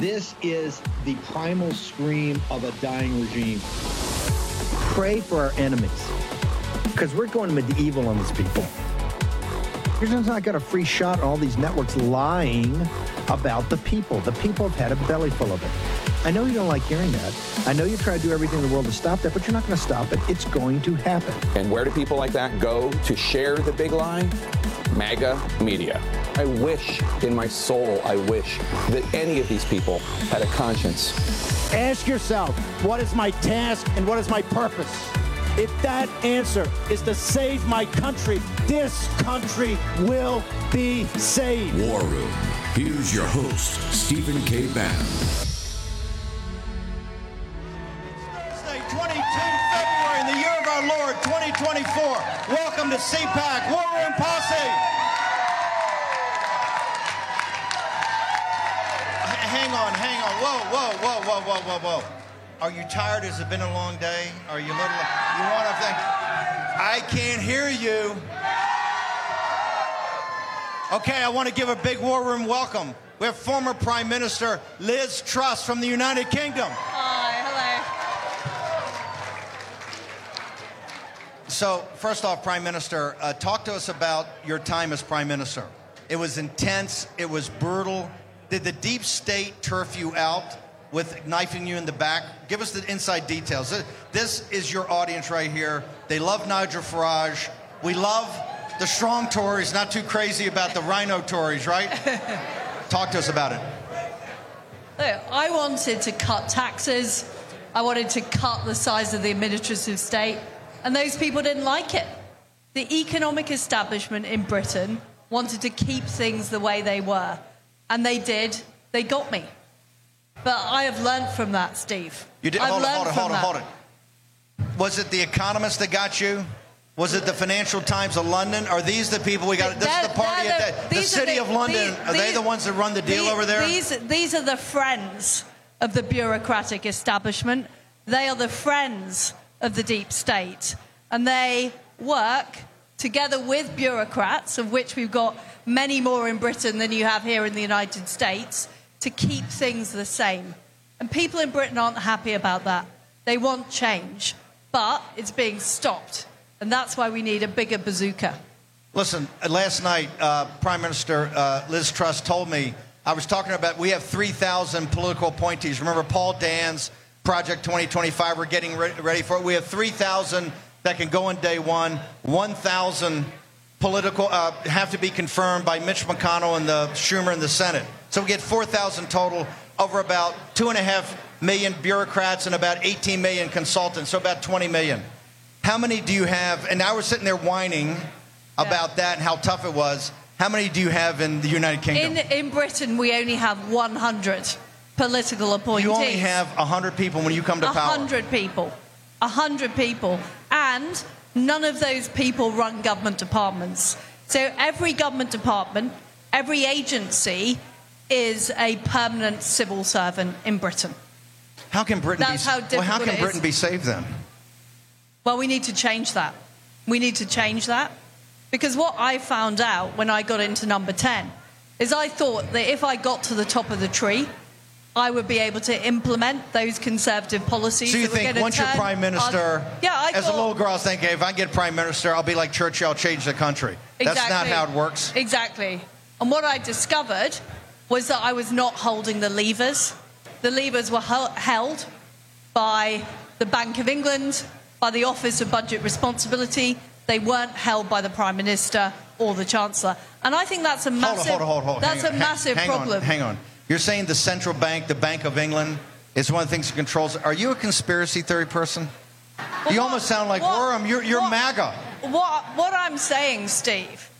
This is the primal scream of a dying regime. Pray for our enemies because we're going medieval on these people. You're got a free shot on all these networks lying about the people. The people have had a belly full of it. I know you don't like hearing that. I know you try to do everything in the world to stop that, but you're not going to stop it. It's going to happen. And where do people like that go to share the big lie? MAGA media. I wish in my soul, I wish that any of these people had a conscience. Ask yourself, what is my task and what is my purpose? If that answer is to save my country, this country will be saved. War Room. Here's your host, Stephen K. Bannon. Thursday, 22 February, in the year of our Lord, 2024. Welcome to CPAC, War Room Posse. Hang on, hang on. Whoa, whoa, whoa, whoa, whoa, whoa, whoa. Are you tired? Has it been a long day? Are you little? You want to think? I can't hear you. Okay, I want to give a big war room welcome. We have former Prime Minister Liz Truss from the United Kingdom. Hi, So, first off, Prime Minister, uh, talk to us about your time as Prime Minister. It was intense, it was brutal. Did the deep state turf you out with knifing you in the back? Give us the inside details. This- is your audience right here. They love Nigel Farage. We love the strong Tories, not too crazy about the rhino Tories, right? talk to us about it. Look, I wanted to cut taxes. I wanted to cut the size of the administrative state, and those people didn't like it. The economic establishment in Britain wanted to keep things the way they were, and they did. They got me. But I have learned from that, Steve. You did. I've hold on, hold on, hold on, hold on. Was it the Economist that got you? Was it the Financial Times of London? Are these the people we got? This is They're- the party they're at the, the city the- of London. these- are they the ones that run the deal these- over there? These, these are the friends of the bureaucratic establishment. They are the friends of the deep state. And they work together with bureaucrats, of which we've got many more in Britain than you have here in the United States, to keep things the same. And people in Britain aren't happy about that. They want change, but it's being stopped. And that's why we need a bigger bazooka. Listen, last night, uh, Prime Minister uh, Liz Truss told me, I was talking about, we have 3,000 political appointees. Remember Paul Dans Project 2025? We're getting re- ready for it. We have 3,000 that can go on day one, 1,000 political uh, have to be confirmed by Mitch McConnell and the Schumer in the Senate. So we get 4,000 total over about two and a half million bureaucrats and about 18 million consultants, so about 20 million. How many do you have? And now we're sitting there whining about that and how tough it was. How many do you have in the United Kingdom? In, in Britain, we only have 100 political appointees. you only have 100 people when you come to power. 100 people. 100 people. And none of those people run government departments. So every government department, every agency is a permanent civil servant in Britain. How can Britain That's be how Well, how can. Britain be saved then? Well, we need to change that. We need to change that. Because what I found out when I got into number 10 is I thought that if I got to the top of the tree, I would be able to implement those conservative policies. So you think once you're prime minister, yeah, I as a little girl, I was thinking, if I get prime minister, I'll be like Churchill, I'll change the country. That's not how it works. Exactly. And what I discovered was that I was not holding the levers. The levers were held by the Bank of England, by the Office of Budget Responsibility. They weren't held by the Prime Minister or the Chancellor. And I think that's a massive, hold on, hold on, hold on. That's Hang a on, massive hang problem. On, hang on. You're saying the central bank, the Bank of England, is one of the things that controls. Are you a conspiracy theory person? Well, you what- almost sound like what- Warren. You're, you're what- MAGA. What, what I'm saying, Steve,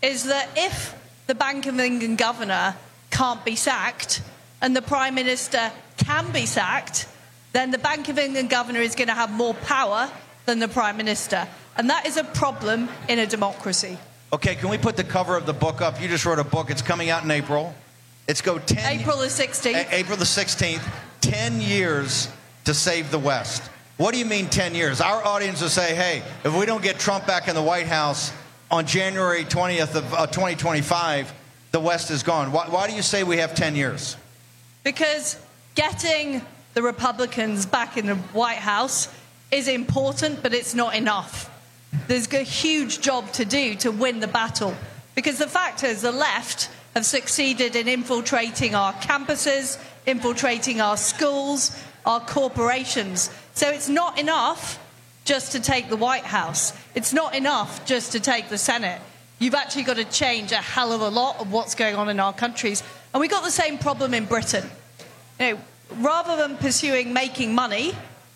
is that if the Bank of England governor can't be sacked and the Prime Minister can be sacked, then the Bank of England governor is going to have more power than the Prime Minister. And that is a problem in a democracy. Okay, can we put the cover of the book up? You just wrote a book. It's coming out in April. It's go 10 April the 16th. A- April the 16th, 10 years to save the West. What do you mean 10 years? Our audience will say, hey, if we don't get Trump back in the White House on January 20th of uh, 2025, the West is gone. Why, why do you say we have 10 years? Because getting the Republicans back in the White House is important, but it's not enough. There's a huge job to do to win the battle. Because the fact is, the left have succeeded in infiltrating our campuses, infiltrating our schools, our corporations. So it's not enough just to take the White House. It's not enough just to take the Senate. You've actually got to change a hell of a lot of what's going on in our countries. And we've got the same problem in Britain. You know, rather than pursuing making money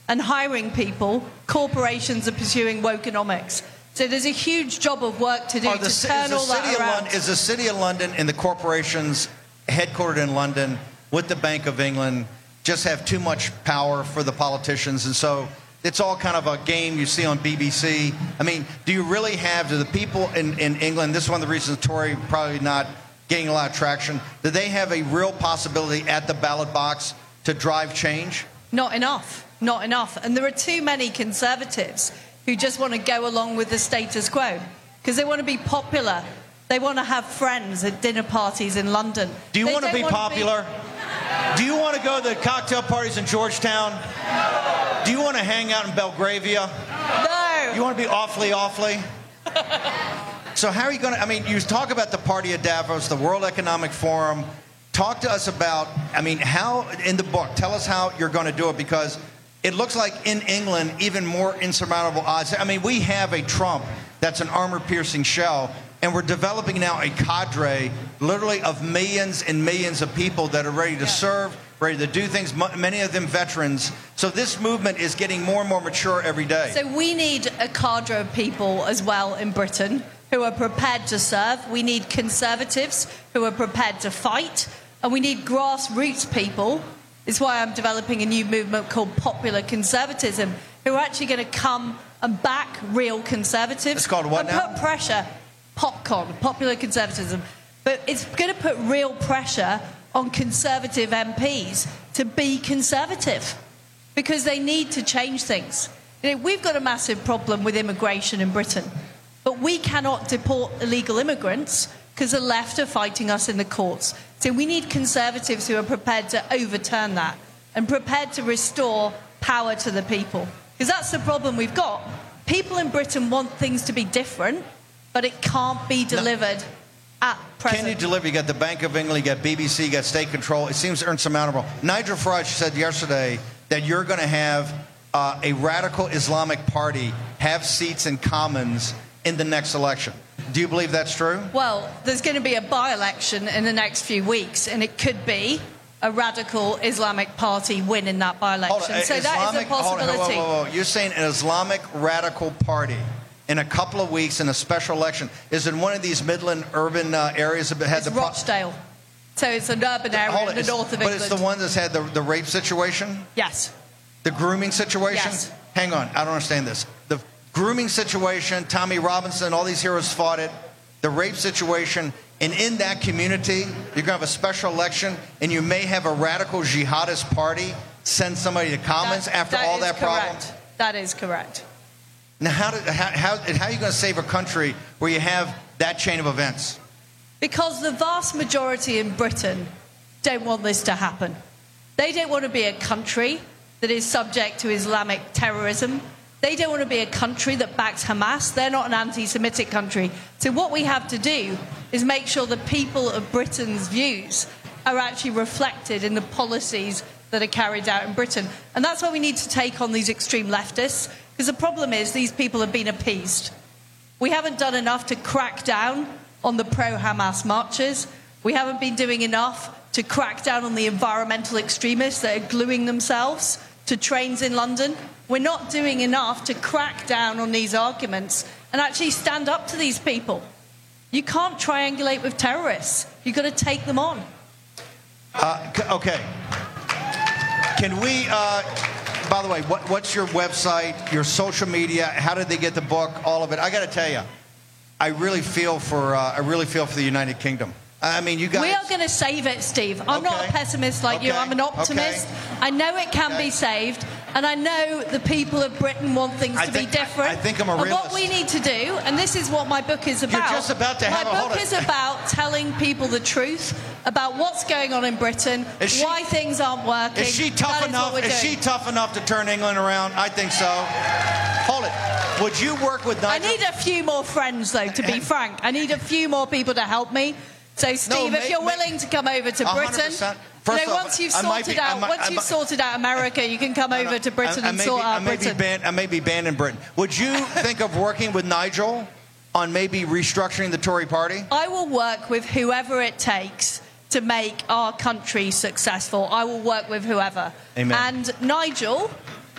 and hiring people, corporations are pursuing wokenomics. So there's a huge job of work to do oh, the to turn all that city of around. London, is the city of London and the corporations headquartered in London with the Bank of England just have too much power for the politicians, and so it's all kind of a game you see on BBC. I mean, do you really have do the people in, in England? This is one of the reasons Tory probably not getting a lot of traction. Do they have a real possibility at the ballot box to drive change? Not enough. Not enough. And there are too many conservatives who just want to go along with the status quo because they want to be popular. They want to have friends at dinner parties in London. Do you want to be popular? Do you want to go to the cocktail parties in Georgetown? Do you want to hang out in Belgravia? No. You want to be awfully, awfully? so how are you going to? I mean, you talk about the Party of Davos, the World Economic Forum. Talk to us about. I mean, how in the book? Tell us how you're going to do it because it looks like in England even more insurmountable odds. I mean, we have a Trump that's an armor-piercing shell, and we're developing now a cadre, literally of millions and millions of people that are ready to serve. Ready to do things, many of them veterans. So, this movement is getting more and more mature every day. So we need a cadre of people as well in Britain who are prepared to serve. We need conservatives who are prepared to fight. And we need grassroots people. It's why I'm developing a new movement called popular conservatism, who are actually going to come and back real conservatives. It's called what and now? put pressure, popcorn, popular conservatism. But it's going to put real pressure on conservative MPs to be conservative because they need to change things. You know, we've got a massive problem with immigration in Britain, but we cannot deport illegal immigrants because the left are fighting us in the courts. So we need conservatives who are prepared to overturn that and prepared to restore power to the people. Because that's the problem we've got. People in Britain want things to be different, but it can't be delivered at present. Can you deliver? You got the Bank of England, you got BBC, you got state control. It seems insurmountable. Nigel Farage said yesterday that you're going to have uh, a radical Islamic party have seats in Commons in the next election. Do you believe that's true? Well, there's going to be a by election in the next few weeks, and it could be a radical Islamic party win in that by election. So that is a Islamic- hold possibility. whoa, whoa, whoa. You're saying an Islamic radical party in a couple of weeks in a special election is in one of these Midland urban uh, areas that had It's the po- Rochdale. So it's an urban area Hold in the north of but England. But it's the one that's had the, the rape situation. Yes. The grooming situation? Yes. Hang on, I don't understand this. Grooming situation, Tommy Robinson, all these heroes fought it. The rape situation, and in that community, you're going to have a special election, and you may have a radical jihadist party send somebody to Commons That- after all is that problem. correct. That is correct. Now, how, did, how, how, how are you going to save a country where you have that chain of events? Because the vast majority in Britain don't want this to happen. They don't want to be a country that is subject to Islamic terrorism. They don't want to be a country that backs Hamas. They're not an anti Semitic country. So, what we have to do is make sure the people of Britain's views are actually reflected in the policies that are carried out in Britain. And that's why we need to take on these extreme leftists, because the problem is these people have been appeased. We haven't done enough to crack down on the pro Hamas marches. We haven't been doing enough to crack down on the environmental extremists that are gluing themselves to trains in London. We're not doing enough to crack down on these arguments and actually stand up to these people. You can't triangulate with terrorists. You've got to take them on. Uh, okay. Can we, uh, by the way, what, what's your website, your social media? How did they get the book? All of it. I got to tell you, I really feel for, uh, I really feel for the United Kingdom. I mean, you guys. We are going to save it, Steve. I'm not a pessimist like you. I'm an optimist. Okay. I know it can Okay. be saved. And I know the people of Britain want things I to think- be different. I think I'm a And what we need to do, and this is what my book is about. You're just about to have My a- hold book is about telling people the truth about what's going on in Britain, Is she- why things aren't working. Is she tough That is enough? we're Is she tough enough to turn England around? I think so. Hold it. Would you work with Nigel? I need a few more friends, though, to be frank. I need a few more people to help me. So, Steve, ma- if you're ma- willing to come over to Britain, First know, off, once you've sorted be- out, might- once you've sorted out America, you can come over to Britain I, I and sort be, out I may be Britain. banned. I may be banned in Britain. Would you think of working with Nigel on maybe restructuring the Tory party? I will work with whoever it takes to make our country successful. I will work with whoever. Amen. And Nigel,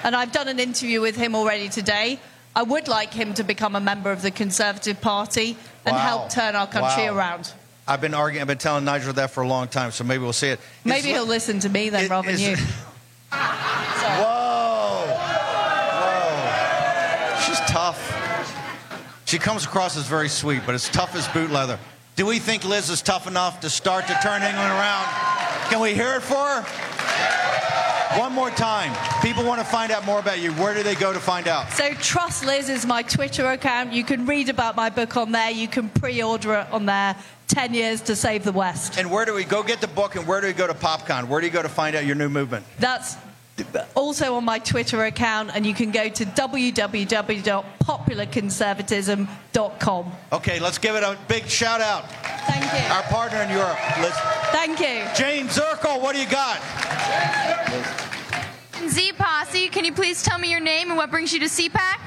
and I've done an interview with him already today. I would like him to become a member of the Conservative Party and Wow. help turn our country Wow. around. I've been arguing. I've been telling Nigel that for a long time. So maybe we'll see it. Maybe Is- he'll listen to me then, It- rather than you. Whoa. Whoa. She's tough. She comes across as very sweet, but as tough as boot leather. Do we think Liz is tough enough to start to turn England around? Can we hear it for her? One more time. People want to find out more about you. Where do they go to find out? So Truss Liz is my Twitter account. You can read about my book on there. You can pre-order it on there. Ten years to save the West. And where do we go get the book? And where do we go to PopCon? Where do you go to find out your new movement? That's also on my Twitter account, and you can go to www.popularconservatism.com. Okay, let's give it a big shout out. Thank you. Our partner in Europe, Liz. Thank you. Jayne Zirkle, what do you got? Z Posse, can you please tell me your name and what brings you to CPAC?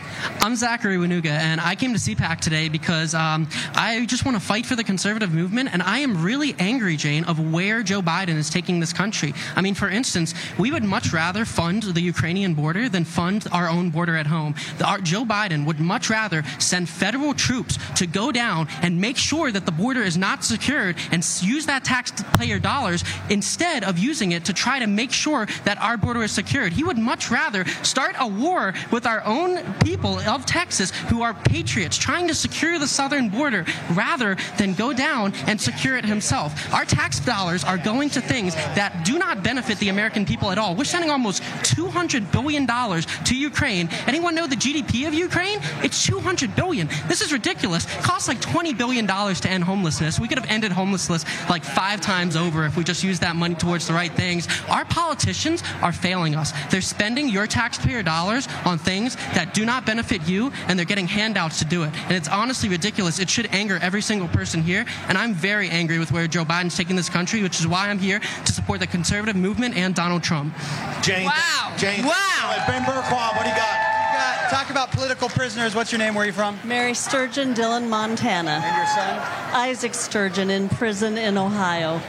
I'm Zachary Wanuga, and I came to CPAC today because um, I just want to fight for the conservative movement, and I am really angry, Jayne, of where Joe Biden is taking this country. I mean, for instance, we would much rather fund the Ukrainian border than fund our own border at home. The, our, Joe Biden would much rather send federal troops to go down and make sure that the border is not secured and use that taxpayer dollars instead of using it to try to make sure that our border is secured. He would much rather start a war with our own people of Texas who are patriots trying to secure the southern border rather than go down and secure it himself. Our tax dollars are going to things that do not benefit the American people at all. We're sending almost $200 billion to Ukraine. Anyone know the GDP of Ukraine? It's 200 billion. This is ridiculous. It costs like $20 billion to end homelessness. We could have ended homelessness like five times over if we just used that money towards the right things. Our politicians are failing us. They're spending your taxpayer dollars on things that do not benefit you, and they're getting handouts to do it. And it's honestly ridiculous. It should anger every single person here. And I'm very angry with where Joe Biden's taking this country, which is why I'm here to support the conservative movement and Donald Trump. Jayne. Wow. Jayne. Wow. Ben Bergquam, what do you got? Talk about political prisoners. What's your name? Where are you from? Mary Sturgeon, Dillon, Montana. And your son? Isaac Sturgeon in prison in Ohio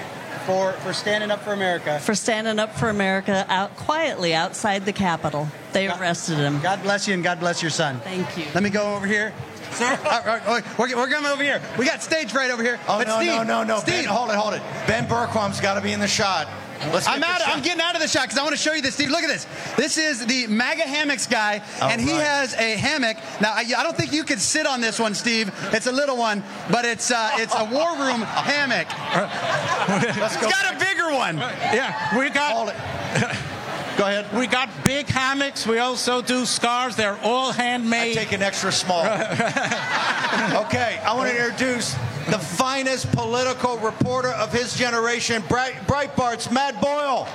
For for standing up for America. for standing up for America out quietly outside the Capitol. They arrested him. God bless you and God bless your son. Thank you. Let me go over here. Sir, Uh, uh, we're, we're coming over here. We got stage right over here. Oh, But no, Steve, no, no, no. Steve, Ben, hold it, hold it. Ben Bergquam's got to be in the shot. Let's get I'm out. shot. I'm getting out of the shot because I want to show you this. Steve, look at this. This is the MAGA hammocks guy, All and he right. has a hammock. Now, I, I don't think you could sit on this one, Steve. It's a little one, but it's uh, it's a war room hammock. Let's It's go. got a bigger one. Yeah, we got Hold it. Go ahead. we got big hammocks. We also do scarves. They're all I handmade. take an extra small. okay, I want to introduce the finest political reporter of his generation, Bright, Breitbart's Matt Boyle.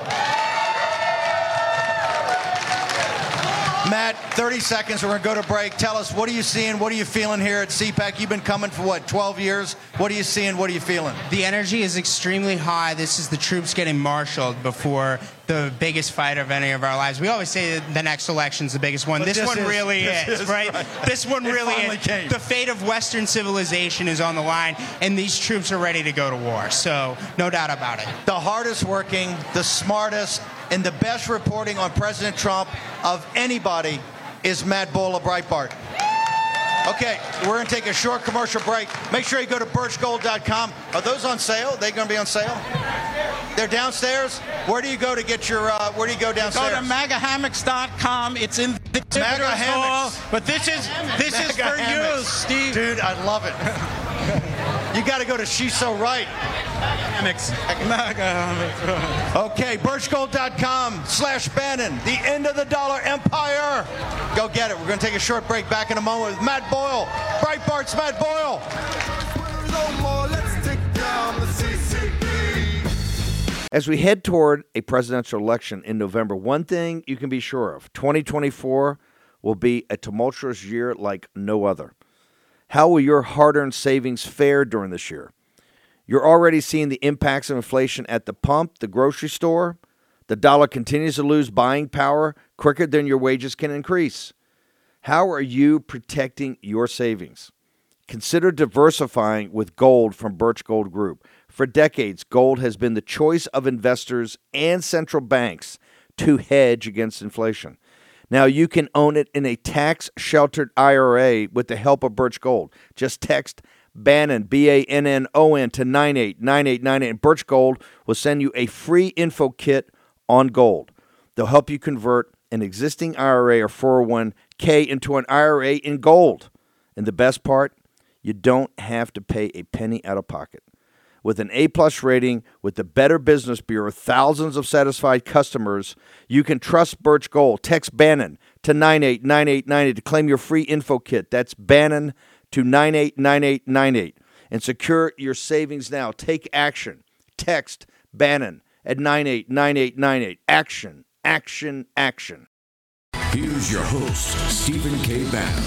Matt, 30 seconds. We're going to go to break. Tell us, what are you seeing? What are you feeling here at CPAC? You've been coming for what, 12 years? What are you seeing? What are you feeling? The energy is extremely high. This is the troops getting marshaled before the biggest fight of any of our lives. We always say that the next election's the biggest one. This, this one is- really this is, is, right? right. This one It really is. came. The fate of Western civilization is on the line, and these troops are ready to go to war. So, no doubt about it. the hardest working, the smartest, and the best reporting on President Trump of anybody is Matt Bola Breitbart. Okay, we're going to take a short commercial break. Make sure you go to birchgold.com. Are those on sale? They going to be on sale? They're downstairs. Where do you go to get your? Uh, where do you go downstairs? Go to magahammocks.com. It's in the MAGA hall. But this is this is for you. Steve. Dude, I love it. you got to go to She's So Right. MAGA hammocks. Macahamics. Okay, birchgold.com slash Bannon, the end of the dollar empire. Go get it. We're going to take a short break. Back in a moment with Matt Boyle. Breitbart's Matt Boyle. As we head toward a presidential election in November, one thing you can be sure of 2024 will be a tumultuous year like no other. How will your hard earned savings fare during this year? You're already seeing the impacts of inflation at the pump, the grocery store. The dollar continues to lose buying power quicker than your wages can increase. How are you protecting your savings? Consider diversifying with gold from Birch Gold Group. For decades, gold has been the choice of investors and central banks to hedge against inflation. Now you can own it in a tax sheltered IRA with the help of Birch Gold. Just text Bannon, B A N N O N, to 989898, and Birch Gold will send you a free info kit on gold. They'll help you convert an existing IRA or 401k into an IRA in gold. And the best part, you don't have to pay a penny out of pocket. With an A plus rating with the Better Business Bureau, thousands of satisfied customers, you can trust Birch Gold. Text Bannon to 989898 to claim your free info kit. That's Bannon to 989898 and secure your savings now. Take action. Text Bannon at 989898. Action, action, action. Here's your host, Stephen K. Bannon.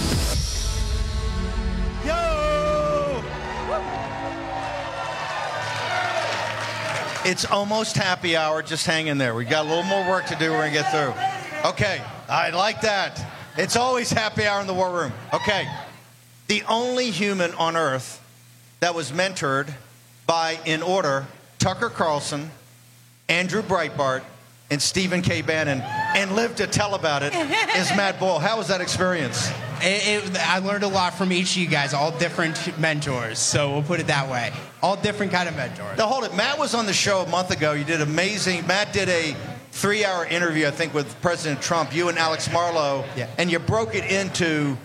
It's almost happy hour. Just hang in there. We've got a little more work to do. We're going to get through. Okay. I like that. It's always happy hour in the war room. Okay. The only human on earth that was mentored by, in order, Tucker Carlson, Andrew Breitbart, and Stephen K. Bannon, and lived to tell about it, is Matt Boyle. How was that experience? It, it, I learned a lot from each of you guys, all different mentors. So we'll put it that way. All different kind of mentors. Now hold it. Matt was on the show a month ago. You did amazing. Matt did a three-hour interview, I think, with President Trump. You and Alex Marlow, Yeah. and you broke it into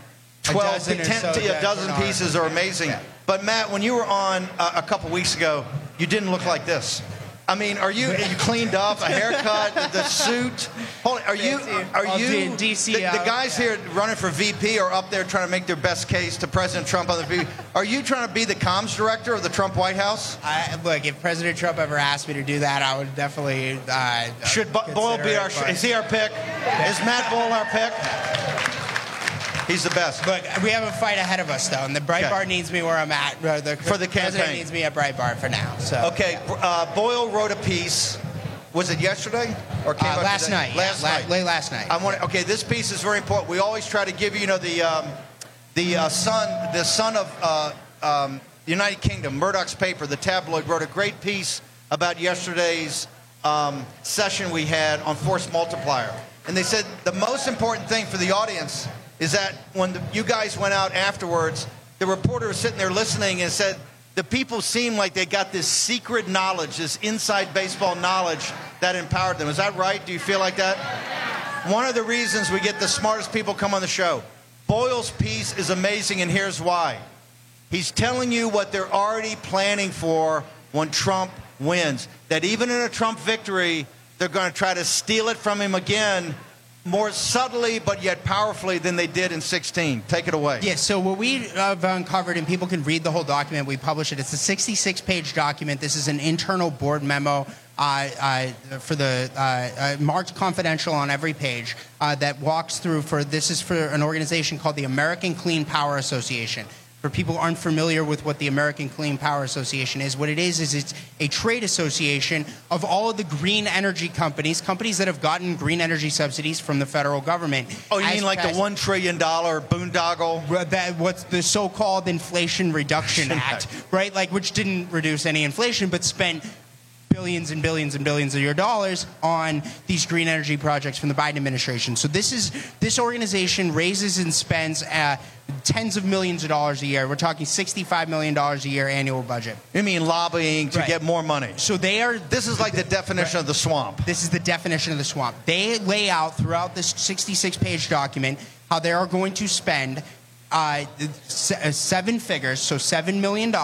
twelve, dozen or 10 so to a dozen pieces. Are amazing. But Matt, when you were on uh, a couple weeks ago, you didn't look like this. I mean, are you? Are you cleaned up? A haircut? the suit? Hold it. Are you? Are you? DC, the, the guys here running for VP are up there trying to make their best case to President Trump on the VP. Are you trying to be the comms director of the Trump White House? I, look, if President Trump ever asked me to do that, I would definitely. Uh, Should Bo- Boyle be our? Is he our pick? Is Matt Boyle our pick? He's the best. Look, we have a fight ahead of us, though, and the Breitbart needs me where I'm at. The For the president campaign. needs me at Breitbart for now. So Okay, uh, Boyle wrote a piece. Was it yesterday or came Uh, out last today? night, yeah, Last la- night. late last night. I want. Okay, this piece is very important. We always try to give you, you know, the um, the uh, Sun, the Sun of uh, um, the United Kingdom, Murdoch's paper, the tabloid, wrote a great piece about yesterday's um, session we had on force multiplier, and they said the most important thing for the audience is that when the, you guys went out afterwards, the reporter was sitting there listening and said the people seemed like they got this secret knowledge, this inside baseball knowledge that empowered them. Is that right? Do you feel like that? One of the reasons we get the smartest people come on the show. Boyle's piece is amazing, and here's why. He's telling you what they're already planning for when Trump wins. That even in a Trump victory, they're going to try to steal it from him again, more subtly but yet powerfully than they did in 16. Take it away. Yeah, so what we have uncovered, and people can read the whole document, we publish it. It's a 66 page document. This is an internal board memo. Uh, uh, for the uh, uh, marked confidential on every page uh, that walks through for this is for an organization called the American Clean Power Association. For people who aren't familiar with what the American Clean Power Association is, what it is is it's a trade association of all of the green energy companies, companies that have gotten green energy subsidies from the federal government. Oh, you As mean like past- the $1 trillion boondoggle? Well, that what's the so-called Inflation Reduction Act, right? Like which didn't reduce any inflation, but spent billions and billions and billions of your dollars on these green energy projects from the Biden administration. So this is this organization raises and spends uh, tens of millions of dollars a year. We're talking sixty-five million dollars a year annual budget. You mean lobbying to Right. get more money? So they are. This is like the definition of the swamp. This is the definition of the swamp. They lay out throughout this 66 page document how they are going to spend uh, uh, seven figures, so $7 million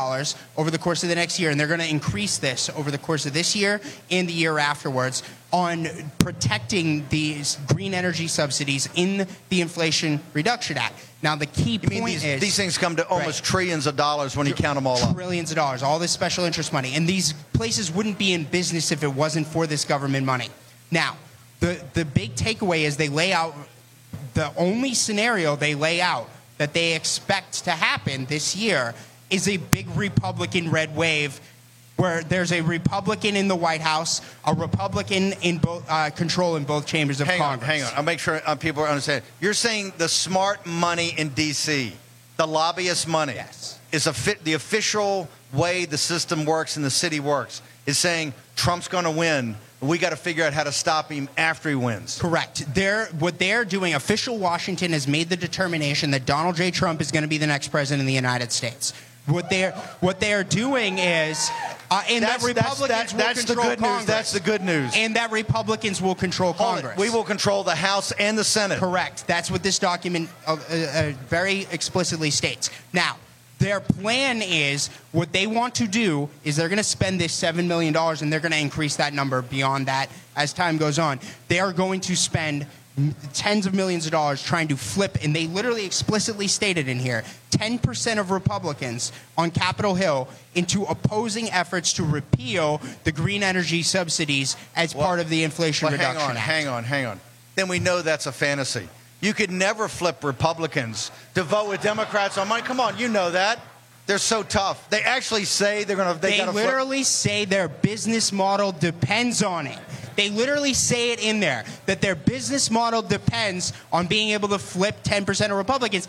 over the course of the next year. And they're going to increase this over the course of this year and the year afterwards on protecting these green energy subsidies in the Inflation Reduction Act. Now, the key You point these, is these things come to almost trillions of dollars when you count them all up? trillions of dollars, all this special interest money. And these places wouldn't be in business if it wasn't for this government money. Now, the, the big takeaway is they lay out the only scenario they lay out that they expect to happen this year is a big Republican red wave where there's a Republican in the White House, a Republican in both uh, control in both chambers of hang Congress. on, hang on. I'll make sure uh, people understand. You're saying the smart money in D.C., the lobbyist money, Yes. is a fit, the official way the system works and the city works. Is saying Trump's going to win. We got to figure out how to stop him after he wins. Correct. They're, what they're doing, official Washington has made the determination that Donald J. Trump is going to be the next president of the United States. What they're what they are doing is, uh, and That's- that that's- Republicans that- will that's the control good news. Congress. That's the good news. And that Republicans will control Hold it. Congress. We will control the House and the Senate. Correct. That's what this document uh, uh, uh, very explicitly states. Now, their plan is what they want to do is they're going to spend this $7 million and they're going to increase that number beyond that as time goes on. They are going to spend tens of millions of dollars trying to flip, and they literally explicitly stated in here 10% of Republicans on Capitol Hill into opposing efforts to repeal the green energy subsidies as part of the Inflation Well, Reduction hang on, Act. hang on, hang on. Then we know that's a fantasy. You could never flip Republicans to vote with Democrats on money. Come on, you know that. They're so tough. They actually say they're going to. They, They, gotta flip- literally say their business model depends on it. They literally say it in there that their business model depends on being able to flip 10% of Republicans.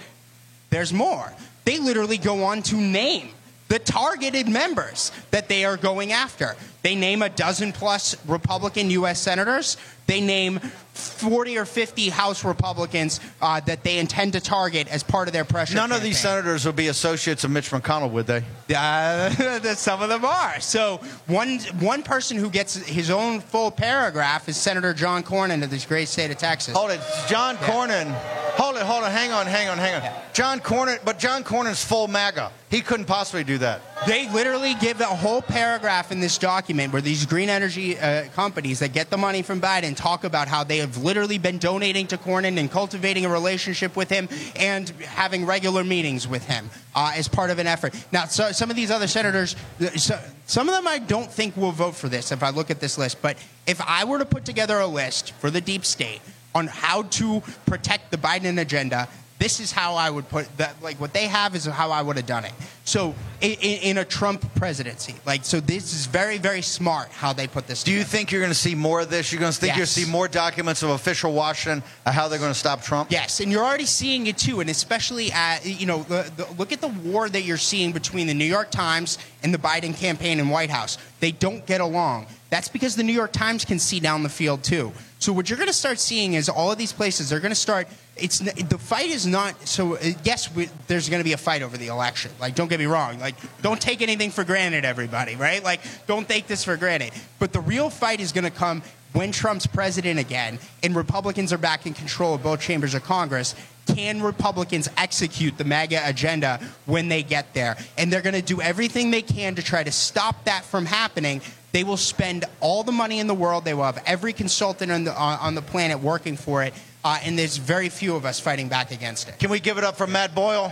There's more. They literally go on to name the targeted members that they are going after. They name a dozen plus Republican U.S. senators. They name 40 or 50 House Republicans uh, that they intend to target as part of their pressure. None of these senators would be associates of Mitch McConnell, would they? Uh, some of them are. So one one person who gets his own full paragraph is Senator John Cornyn of this great state of Texas. Hold it, John Cornyn. Hold it, hold it. Hang on, hang on, hang on. John Cornyn, but John Cornyn's full MAGA. He couldn't possibly do that. They literally give a whole paragraph in this document where these green energy uh, companies that get the money from Biden talk about how they have literally been donating to Cornyn and cultivating a relationship with him and having regular meetings with him uh, as part of an effort. Now, so, some of these other senators, so, some of them I don't think will vote for this if I look at this list. But if I were to put together a list for the deep state on how to protect the Biden agenda, this is how I would put that. Like what they have is how I would have done it. So in, in a Trump presidency, like so, this is very very smart how they put this. Do you think you're going to see more of this? You're going to think Yes. you'll see more documents of official Washington of how they're going to stop Trump? Yes, and you're already seeing it too, and especially at you know the, the, look at the war that you're seeing between the New York Times and the Biden campaign and White House. They don't get along. That's because the New York Times can see down the field too. So what you're going to start seeing is all of these places they're going to start. It's the fight is not so. uh, Yes, we, there's going to be a fight over the election. Like don't get me wrong. Like don't take anything for granted, everybody. Right? Like don't take this for granted. But the real fight is going to come when Trump's president again and Republicans are back in control of both chambers of Congress, can Republicans execute the MAGA agenda when they get there? And they're going to do everything they can to try to stop that from happening. They will spend all the money in the world. They will have every consultant on the, on on the planet working for it. Uh, and there's very few of us fighting back against it. Can we give it up for Matt Boyle?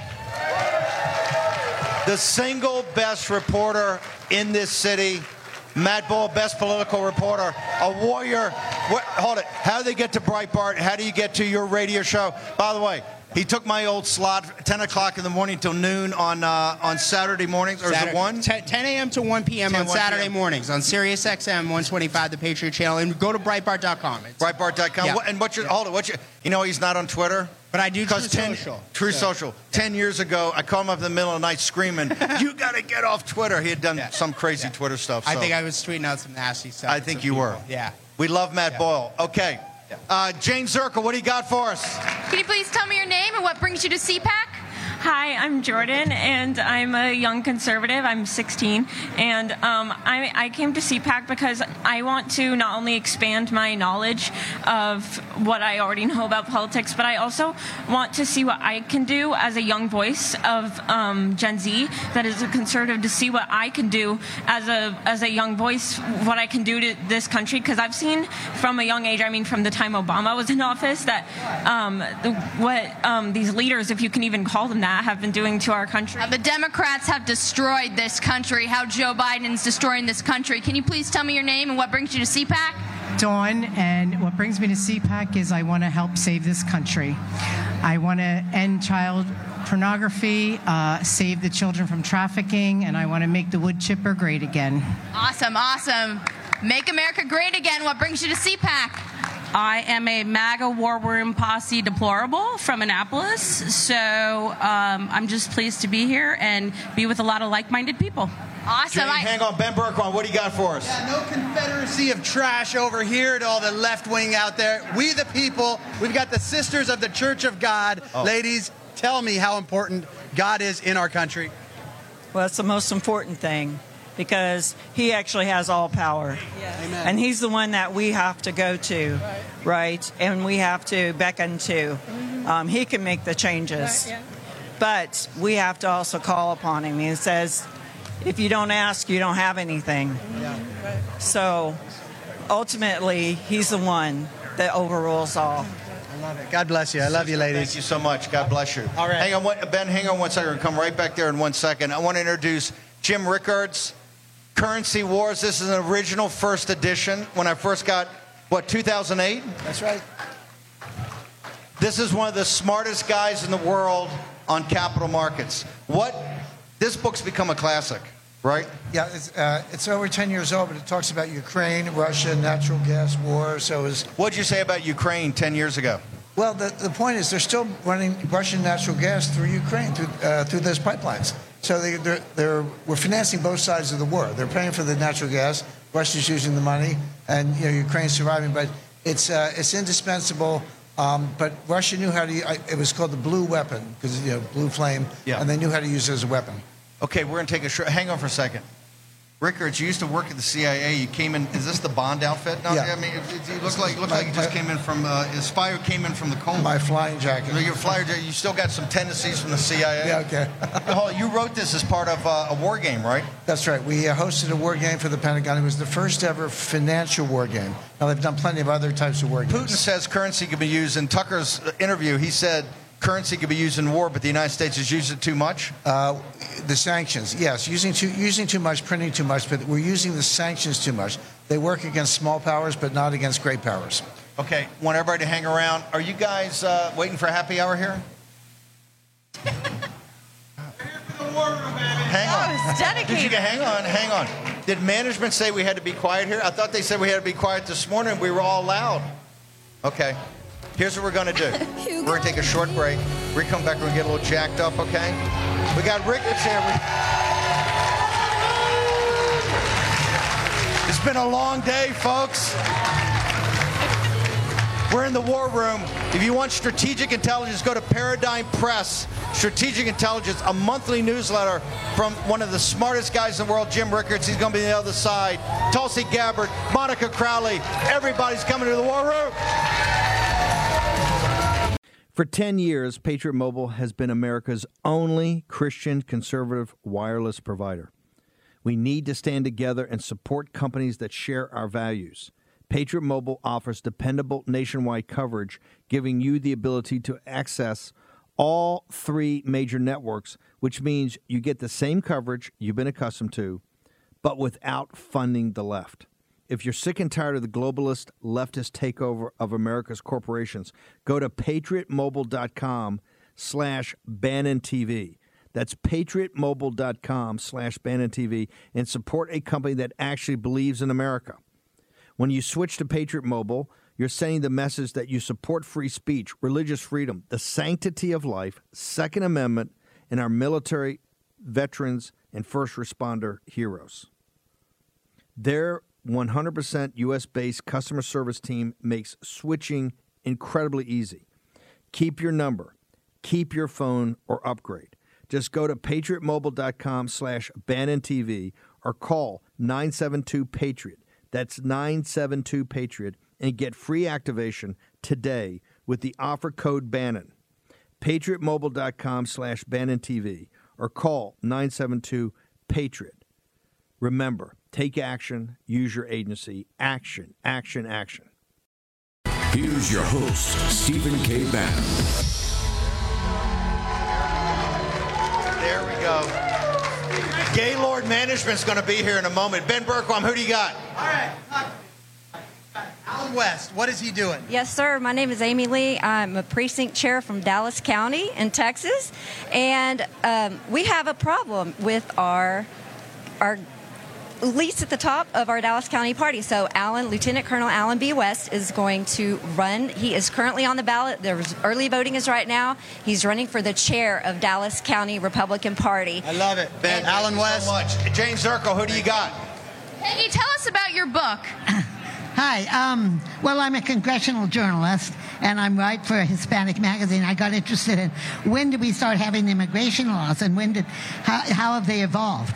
The single best reporter in this city. Matt Boyle, best political reporter, a warrior. What, hold it. How do they get to Breitbart? How do you get to your radio show? By the way, he took my old slot, 10 o'clock in the morning till noon on uh, on Saturday mornings, or is it 1? 10, 10 a.m. to 1 p.m. 10, on 1 Saturday p.m. mornings on Sirius XM 125, the Patriot Channel, and go to Breitbart.com. It's, Breitbart.com. Yeah. What, and what's your, hold it, what's your, you know he's not on Twitter? But I do True 'Cause 10 Social. True So- Social. Ten years ago, I called him up in the middle of the night screaming, "You got to get off Twitter!" He had done some crazy Twitter stuff. I think I was tweeting out some nasty stuff. I think you people. were. Yeah. We love Matt Boyle. Okay. Uh, Jayne Zirkle, what do you got for us? Can you please tell me your name and what brings you to CPAC? Hi, I'm Jordan, and I'm a young conservative. I'm 16, and um, I, I came to CPAC because I want to not only expand my knowledge of what I already know about politics, but I also want to see what I can do as a young voice of um, Gen Z that is a conservative to see what I can do as a as a young voice, what I can do to this country. Because I've seen from a young age, I mean, from the time Obama was in office, that um, the, what um, these leaders, if you can even call them that, have been doing to our country. The Democrats have destroyed this country. How Joe Biden is destroying this country. Can you please tell me your name and what brings you to CPAC? Dawn, and what brings me to CPAC is I want to help save this country. I want to end child pornography, uh, save the children from trafficking, and I want to make the wood chipper great again. Awesome, awesome. Make America great again. What brings you to CPAC? I am a MAGA War Room Posse deplorable from Annapolis, so um, I'm just pleased to be here and be with a lot of like minded people. Awesome. Jayne, hang on. Ben Bergquam, what do you got for us? Yeah, no confederacy of trash over here to all the left wing out there. We the people, we've got the Sisters of the Church of God. Oh. Ladies, tell me how important God is in our country. Well, that's the most important thing because he actually has all power. And he's the one that we have to go to, right? And we have to beckon to. Um, he can make the changes. But we have to also call upon him. He says, if you don't ask, you don't have anything. So ultimately, he's the one that overrules all. I love it. God bless you. I love you, ladies. Thank you so much. God bless you. All right. Hang on, Ben. Hang on one second. We'll come right back there in one second. I want to introduce Jim Rickards, Currency Wars. This is an original first edition. When I first got what 2008. That's right. This is one of the smartest guys in the world on capital markets. What? This book's become a classic, right? Yeah, it's, uh, it's over 10 years old, but it talks about Ukraine, Russia, natural gas war. So is What'd you say about Ukraine 10 years ago? well, the, the point is they're still running Russian natural gas through Ukraine through uh, through those pipelines. So they, they're, they're we're financing both sides of the war. They're paying for the natural gas. Russia's using the money, and you know Ukraine's surviving. But it's uh, it's indispensable. Um, but Russia knew how to. I- It was called the blue weapon because you know blue flame, Yeah. and they knew how to use it as a weapon. Okay, we're gonna take a short. Hang on for a second. Rickards, you used to work at the CIA. You came in. Is this the Bond outfit? No, Yeah. I mean, it, it, you look like look like you just came in from. Uh, who came in from the cold. My flying jacket. Your flyer jacket. You still got some tendencies from the CIA. Yeah, okay. On, you wrote this as part of uh, a war game, right? That's right. We uh, hosted a war game for the Pentagon. It was the first ever financial war game. Now they've done plenty of other types of war games. Putin says currency can be used. In Tucker's interview, he said currency could be used in war, but the United States has used it too much. Uh, the sanctions, yes, using too using too much, printing too much, but we're using the sanctions too much. They work against small powers, but not against great powers. Okay, want everybody to hang around. Are you guys uh, waiting for happy hour here? Hang on. Oh, it's dedicated. Did you get, hang on, hang on. Did management say we had to be quiet here? I thought they said we had to be quiet this morning. We were all loud. Okay. Here's what we're going to do. We're going to take a short break. We come back, we're going to get a little jacked up, okay? We got Rickards here. We- It's been a long day, folks. We're in the war room. If you want strategic intelligence, go to Paradigm Press. Strategic Intelligence, a monthly newsletter from one of the smartest guys in the world, Jim Rickards. He's going to be on the other side. Tulsi Gabbard, Monica Crowley. Everybody's coming to the war room. For 10 years, Patriot Mobile has been America's only Christian conservative wireless provider. We need to stand together and support companies that share our values. Patriot Mobile offers dependable nationwide coverage, giving you the ability to access all three major networks, which means you get the same coverage you've been accustomed to, but without funding the left. If you're sick and tired of the globalist leftist takeover of America's corporations, go to patriotmobile.com slash Bannon TV. That's patriotmobile.com slash Bannon TV and support a company that actually believes in America. When you switch to Patriot Mobile, you're sending the message that you support free speech, religious freedom, the sanctity of life, Second Amendment, and our military, veterans, and first responder heroes. Their 100% US based customer service team makes switching incredibly easy. Keep your number keep your phone or upgrade. Just go to patriotmobile.com slash Bannon TV or call 972-PATRIOT. That's 972-PATRIOT and get free activation today with the offer code Bannon. patriotmobile.com slash Bannon TV or call 972-PATRIOT. Remember, take action, use your agency. Action, action, action. Here's your host, Stephen K. Bannon. There we go. Gaylord Management's going to be here in a moment. Ben Bergquam, who do you got? All right. Allen West, what is he doing? Yes, sir. My name is Amy Lee. I'm a precinct chair from Dallas County in Texas, and um, we have a problem with our our least at the top of our Dallas County party. So, Allen, Lieutenant Colonel Allen B. West is going to run. He is currently on the ballot. There's early voting is right now. He's running for the chair of Dallas County Republican Party. I love it. Ben, Allen West. So much. Jayne Zirkle, who do you got? Peggy, tell us about your book. Hi. Um, well, I'm a congressional journalist, and I'm right for a Hispanic magazine. I got interested in when did we start having immigration laws, and when did how, how have they evolved?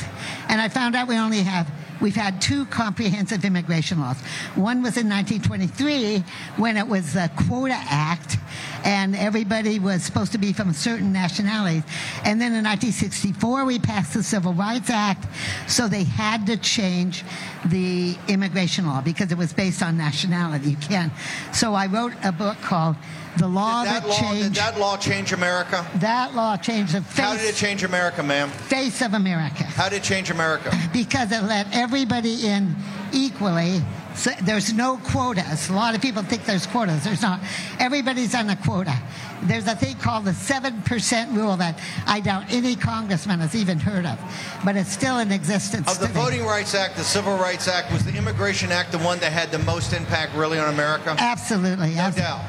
And I found out we only have we've had two comprehensive immigration laws. One was in 1923 when it was the Quota Act, and everybody was supposed to be from certain nationalities. And then in 1964 we passed the Civil Rights Act, so they had to change the immigration law because it was based on nationality. You can't. So I wrote a book called the law Did that, that, law, changed did that law change America? that law changed the face, How did it change America, ma'am? face of America How did it change America? because it let everybody in equally. So there's no quotas. A lot of people think there's quotas. There's not. Everybody's on a quota. There's a thing called the 7% rule that I doubt any congressman has even heard of, but it's still in existence. Of the today. Voting Rights Act, the Civil Rights Act, was the Immigration Act the one that had the most impact really on America? Absolutely. No yes. doubt.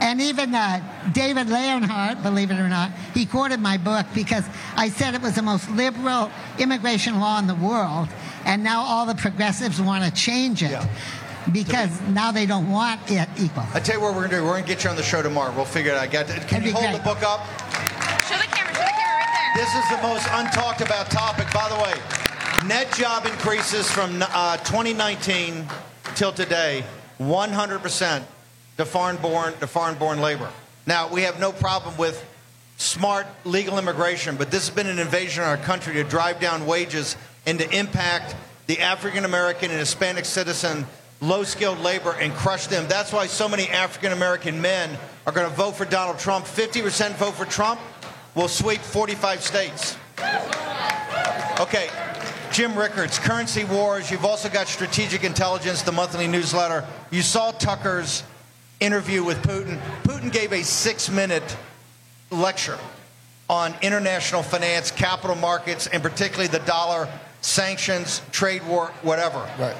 And even uh, David Leonhardt, believe it or not, he quoted my book because I said it was the most liberal immigration law in the world, and now all the progressives want to change it because now they don't want it equal. I tell you what we're going to do. We're going to get you on the show tomorrow. We'll figure it out. Got Can That'd you hold great. the book up? Show the camera, show the camera right there. This is the most untalked about topic. By the way, net job increases from uh, 2019 till today, 100% to foreign-born to foreign-born labor. Now we have no problem with smart legal immigration, but this has been an invasion of our country to drive down wages and to impact the African American and Hispanic citizen, low skilled labor, and crush them. That's why so many African American men are going to vote for Donald Trump. 50% vote for Trump will sweep 45 states. Okay, Jim Rickards, Currency Wars. You've also got Strategic Intelligence, the monthly newsletter. You saw Tucker's interview with Putin. Putin gave a six minute lecture on international finance, capital markets, and particularly the dollar, sanctions, trade war, whatever. Right.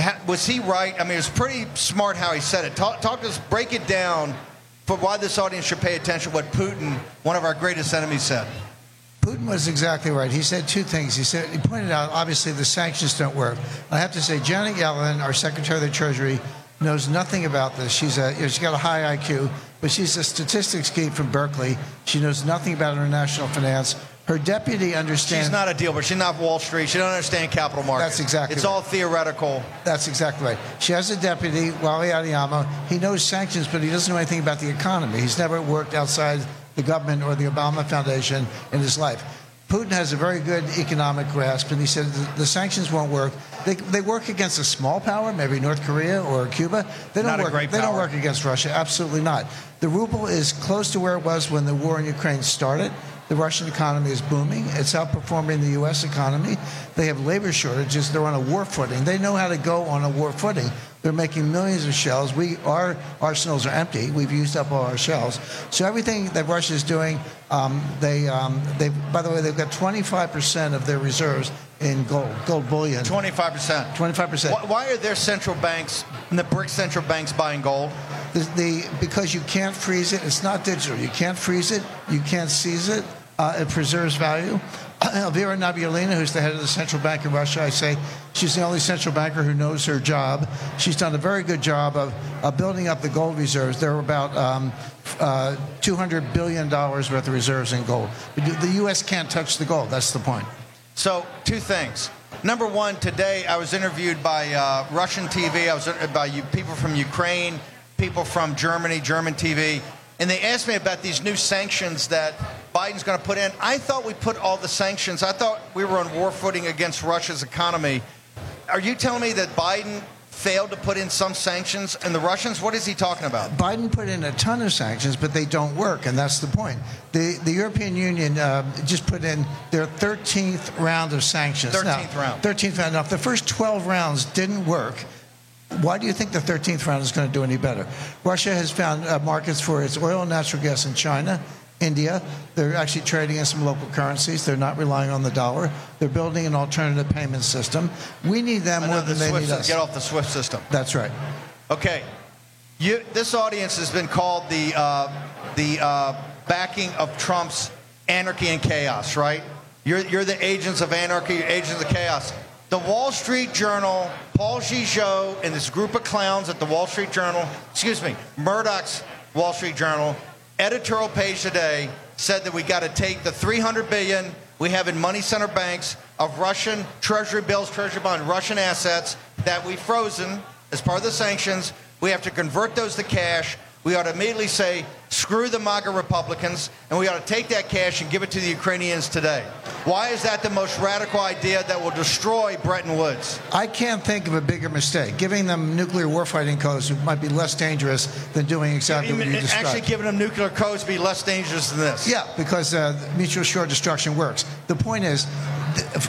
Ha- Was he right? I mean, it was pretty smart how he said it. Talk, talk to us, break it down for why this audience should pay attention to what Putin, one of our greatest enemies, said. Putin was exactly right. He said two things. He said he pointed out obviously the sanctions don't work. I have to say Janet Yellen, our Secretary of the Treasury, knows nothing about this. She's a you know, she's got a high IQ, but she's a statistics geek from Berkeley. She knows nothing about international finance. Her deputy understands. She's not a deal, but she's not Wall Street. She don't understand capital markets. That's exactly It's right. all theoretical. That's exactly right. She has a deputy, Wally Adeyemo. He knows sanctions, but he doesn't know anything about the economy. He's never worked outside the government or the Obama Foundation in his life. Putin has a very good economic grasp, and he said the, the sanctions won't work. They, they work against a small power, maybe North Korea or Cuba. They don't Not work. they don't work against Russia. Absolutely not. The ruble is close to where it was when the war in Ukraine started. The Russian economy is booming. It's outperforming the U.S. economy. They have labor shortages. They're on a war footing. They know how to go on a war footing. They're making millions of shells. We, our arsenals are empty. We've used up all our shells. So everything that Russia is doing, um, they, um, they. By the way, they've got 25% of their reserves in gold, gold bullion. 25%. 25%. Why, why are their central banks, the BRICS central banks, buying gold? The, the because you can't freeze it. It's not digital. You can't freeze it. You can't seize it. Uh, it preserves value. Elvira Nabiulina, who's the head of the central bank in Russia, I say she's the only central banker who knows her job. She's done a very good job of, of building up the gold reserves. There are about um, uh, $200 billion worth of reserves in gold. But the U.S. can't touch the gold. That's the point. So, two things. Number one, today I was interviewed by uh, Russian TV. I was interviewed by you, people from Ukraine, people from Germany, German TV, and they asked me about these new sanctions that Biden's going to put in. I thought we put all the sanctions. I thought we were on war footing against Russia's economy. Are you telling me that Biden failed to put in some sanctions and the Russians? What is he talking about? Biden put in a ton of sanctions, but they don't work, and that's the point. The, the European Union uh, just put in their 13th round of sanctions. 13th now, round. 13th round. Now, if the first 12 rounds didn't work, why do you think the 13th round is going to do any better? Russia has found uh, markets for its oil and natural gas in China, India. They're actually trading in some local currencies. They're not relying on the dollar. They're building an alternative payment system. We need them more the than they SWIFT need us. Get off the SWIFT system. That's right. Okay. You, this audience has been called the, uh, the uh, backing of Trump's anarchy and chaos, right? You're, you're the agents of anarchy, agents of chaos. The Wall Street Journal, Paul Gigot, and this group of clowns at the Wall Street Journal, excuse me, Murdoch's Wall Street Journal, editorial page today said that we got to take the 300 billion we have in money center banks of Russian treasury bills, treasury bond, Russian assets that we've frozen as part of the sanctions. We have to convert those to cash. We ought to immediately say, screw the MAGA Republicans, and we ought to take that cash and give it to the Ukrainians today. Why is that the most radical idea that will destroy Bretton Woods? I can't think of a bigger mistake. Giving them nuclear warfighting codes might be less dangerous than doing exactly what you described. Actually, giving them nuclear codes would be less dangerous than this. Yeah, because uh, mutual assured destruction works. The point is,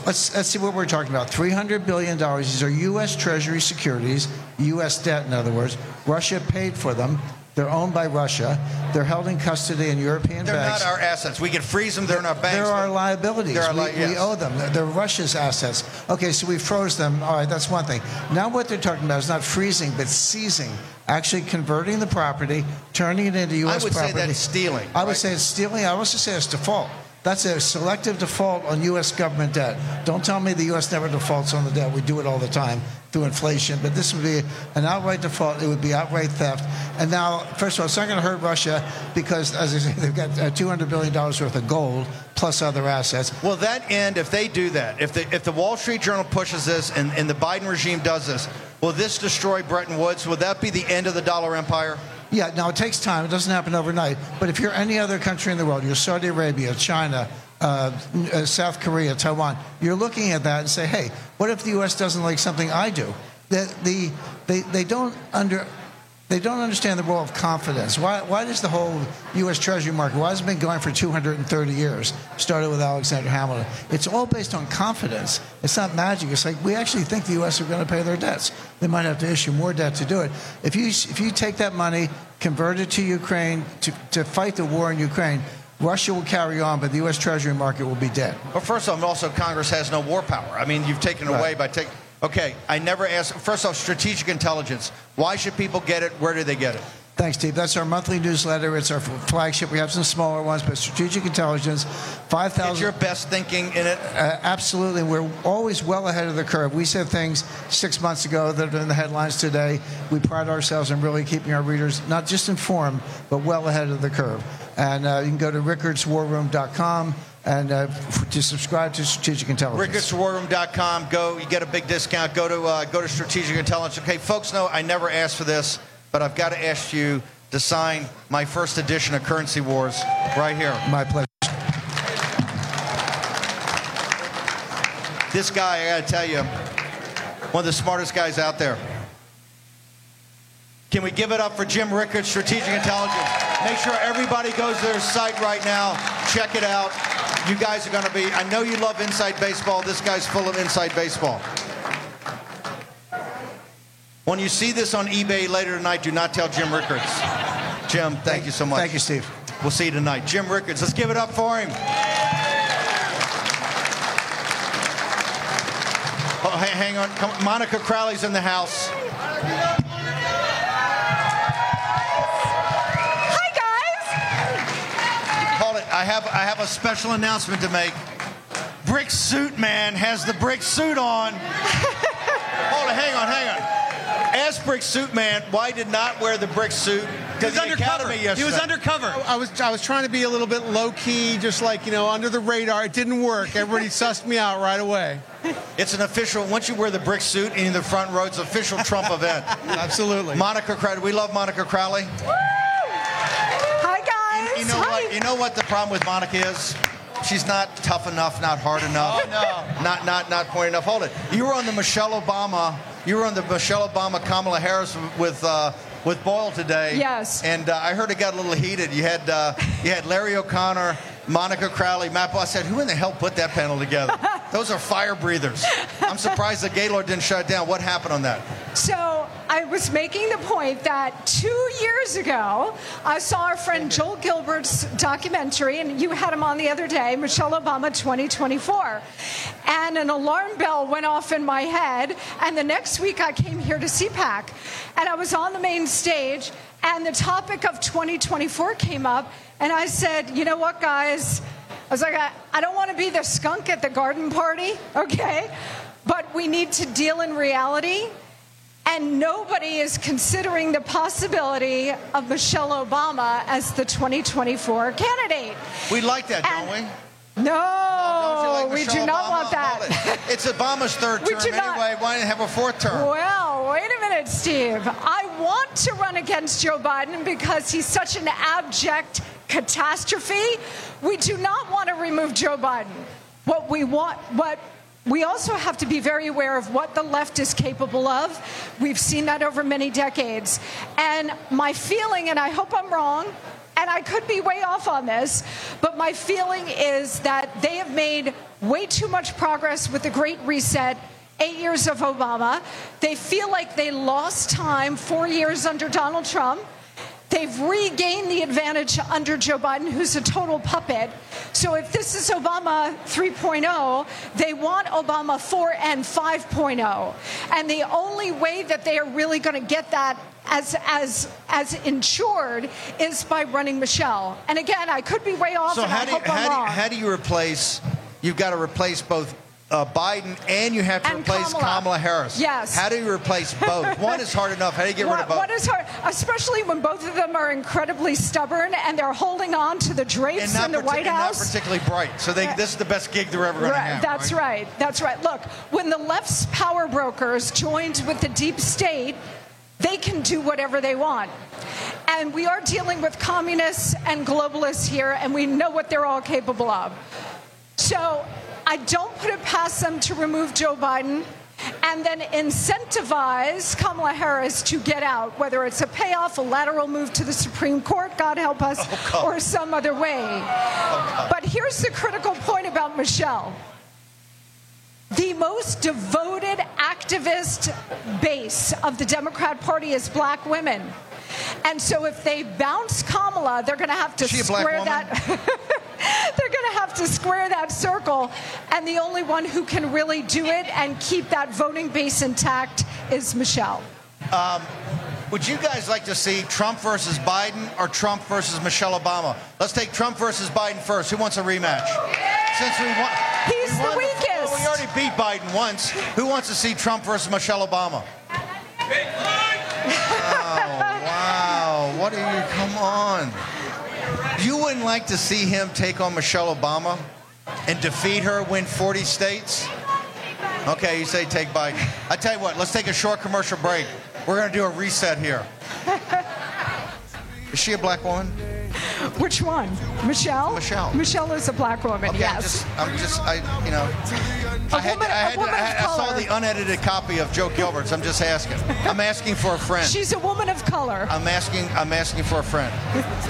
let's, let's see what we're talking about. $300 billion. These are U.S. Treasury securities, U.S. debt, in other words. Russia paid for them. They're owned by Russia. They're held in custody in European banks. They're not our assets. We can freeze them. They're in our banks. They're our liabilities. They're our we, li- we yes. owe them. They're, they're Russia's assets. Okay, so we froze them. All right, that's one thing. Now what they're talking about is not freezing, but seizing. Actually converting the property, turning it into U.S. property. I would say property. that's stealing, I would right? say it's stealing. I would also say it's default. That's a selective default on U.S. government debt. Don't tell me the U.S. never defaults on the debt. We do it all the time through inflation. But this would be an outright default. It would be outright theft. And now, first of all, it's not going to hurt Russia because, as I say, they've got uh, $200 billion worth of gold plus other assets. Will that end if they do that? If the, if the Wall Street Journal pushes this and, and the Biden regime does this, will this destroy Bretton Woods? Will that be the end of the dollar empire? Yeah, now it takes time. It doesn't happen overnight. But if you're any other country in the world, you're Saudi Arabia, China, uh, uh, South Korea, Taiwan, you're looking at that and say, hey, what if the U.S. doesn't like something I do? The, the, they, they don't under. They don't understand the role of confidence. Why, why does the whole U.S. Treasury market, why has it been going for 230 years? Started with Alexander Hamilton. It's all based on confidence. It's not magic. It's like we actually think the U.S. are going to pay their debts. They might have to issue more debt to do it. If you, if you take that money, convert it to Ukraine, to, to fight the war in Ukraine, Russia will carry on, but the U.S. Treasury market will be dead. Well, first of off, also Congress has no war power. I mean, you've taken it Right. away by taking. Okay, I never asked. First off, strategic intelligence. Why should people get it? Where do they get it? Thanks, Steve. That's our monthly newsletter. It's our flagship. We have some smaller ones, but Strategic Intelligence, 5,000. Get your best thinking in it. Uh, absolutely. We're always well ahead of the curve. We said things six months ago that been in the headlines today. We pride ourselves in really keeping our readers not just informed, but well ahead of the curve. And uh, you can go to rickardswarroom.com and uh, to subscribe to Strategic Intelligence. RickardsWarroom.com. Go. You get a big discount. Go to uh, go to Strategic Intelligence. Okay, folks know I never asked for this, but I've got to ask you to sign my first edition of Currency Wars right here. My pleasure. This guy, I got to tell you, one of the smartest guys out there. Can we give it up for Jim Rickards, Strategic Intelligence? Make sure everybody goes to their site right now. Check it out. You guys are going to be, I know you love inside baseball. This guy's full of inside baseball. When you see this on eBay later tonight, do not tell Jim Rickards. Jim, thank you so much. Thank you, Steve. We'll see you tonight. Jim Rickards, let's give it up for him. Oh, ha- hang on. Come, Monica Crowley's in the house. I have I have a special announcement to make. brick suit man has the brick suit on. Hold on, hang on, hang on. Ask brick suit man why did not wear the brick suit to was the undercover. academy He was undercover. I was I was trying to be a little bit low key, just like you know, under the radar. It didn't work. Everybody sussed me out right away. It's an official. Once you wear the brick suit in the front row, it's an official Trump event. Absolutely. Monica Crowley. We love Monica Crowley. Hi guys. You know what? You know what the problem with Monica is? She's not tough enough, not hard enough. Oh, no. Not not not point enough. Hold it. You were on the Michelle Obama. You were on the Michelle Obama Kamala Harris with. Uh, with Boyle today, Yes. and uh, I heard it got a little heated. You had uh, you had Larry O'Connor, Monica Crowley, Matt. I said, "Who in the hell put that panel together? Those are fire breathers." I'm surprised the Gaylord didn't shut it down. What happened on that? So I was making the point that two years ago, I saw our friend Joel Gilbert's documentary, and you had him on the other day, Michelle Obama 2024. And an alarm bell went off in my head, and the next week I came here to CPAC, and I was on the main stage, and the topic of 2024 came up, and I said, you know what, guys? I was like, I, I don't want to be the skunk at the garden party, okay? But we need to deal in reality. And nobody is considering the possibility of Michelle Obama as the 2024 candidate. We like that, don't we? No, like we do not Obama? want that. It. It's Obama's third term anyway. Why didn't have a fourth term? Well, wait a minute, Steve. I want to run against Joe Biden because he's such an abject catastrophe. We do not want to remove Joe Biden. What we want, what we also have to be very aware of what the left is capable of. We've seen that over many decades. And my feeling, and I hope I'm wrong, and I could be way off on this, but my feeling is that they have made way too much progress with the Great Reset, eight years of Obama. They feel like they lost time four years under Donald Trump. They've regained the advantage under Joe Biden, who's a total puppet. So if this is Obama 3.0, they want Obama 4 and 5.0. And the only way that they are really going to get that as as as insured is by running Michelle. And again, I could be way off, So how do, you, how, do how do you replace? You've got to replace both uh, Biden and you have to And replace Kamala. Kamala. Harris. Yes. How do you replace both? One is hard enough. How do you get rid what, of both? what is hard, especially when both of them are incredibly stubborn and they're holding on to the drapes in the White and not House. particularly bright. So they, this is the best gig they're ever going to Right, have. that's right. That's right. Look, when the left's power brokers joined with the deep state, they can do whatever they want. And we are dealing with communists and globalists here, and we know what they're all capable of. So I don't put it past them to remove Joe Biden and then incentivize Kamala Harris to get out, whether it's a payoff, a lateral move to the Supreme Court, God help us, oh, or some other way. Oh, but here's the critical point about Michelle. The most devoted activist base of the Democrat Party is black women. And so if they bounce Kamala, they're going to have to Is she a black square woman? that they're going to have to square that circle. And the only one who can really do it and keep that voting base intact is Michelle. Um, would you guys like to see Trump versus Biden or Trump versus Michelle Obama? Let's take Trump versus Biden first. Who wants a rematch? Since we won, He's we the won weakest. well, we already beat Biden once. Who wants to see Trump versus Michelle Obama? Oh. What are you? Come on. You wouldn't like to see him take on Michelle Obama and defeat her, win 40 states? Okay, you say take Biden. I tell you what, let's take a short commercial break. We're going to do a reset here. Is she a black woman? Which one? Michelle? Michelle. Michelle is a black woman, Okay, yes. I'm just, I'm just, I, you know, I had, woman- I, had I, of I saw the unedited copy of Joel Gilbert's. I'm just asking. I'm asking for a friend. She's a woman of color. I'm asking. I'm asking for a friend.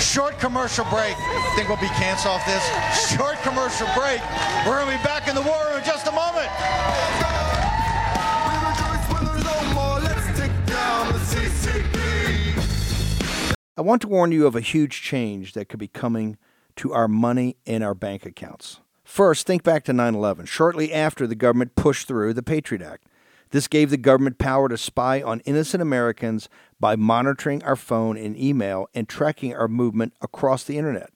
Short commercial break. I Think we'll be canceled off this? Short commercial break. We're gonna be back in the war room in just a moment. I want to warn you of a huge change that could be coming to our money in our bank accounts. First, think back to 9 11, shortly after the government pushed through the Patriot Act. This gave the government power to spy on innocent Americans by monitoring our phone and email and tracking our movement across the internet.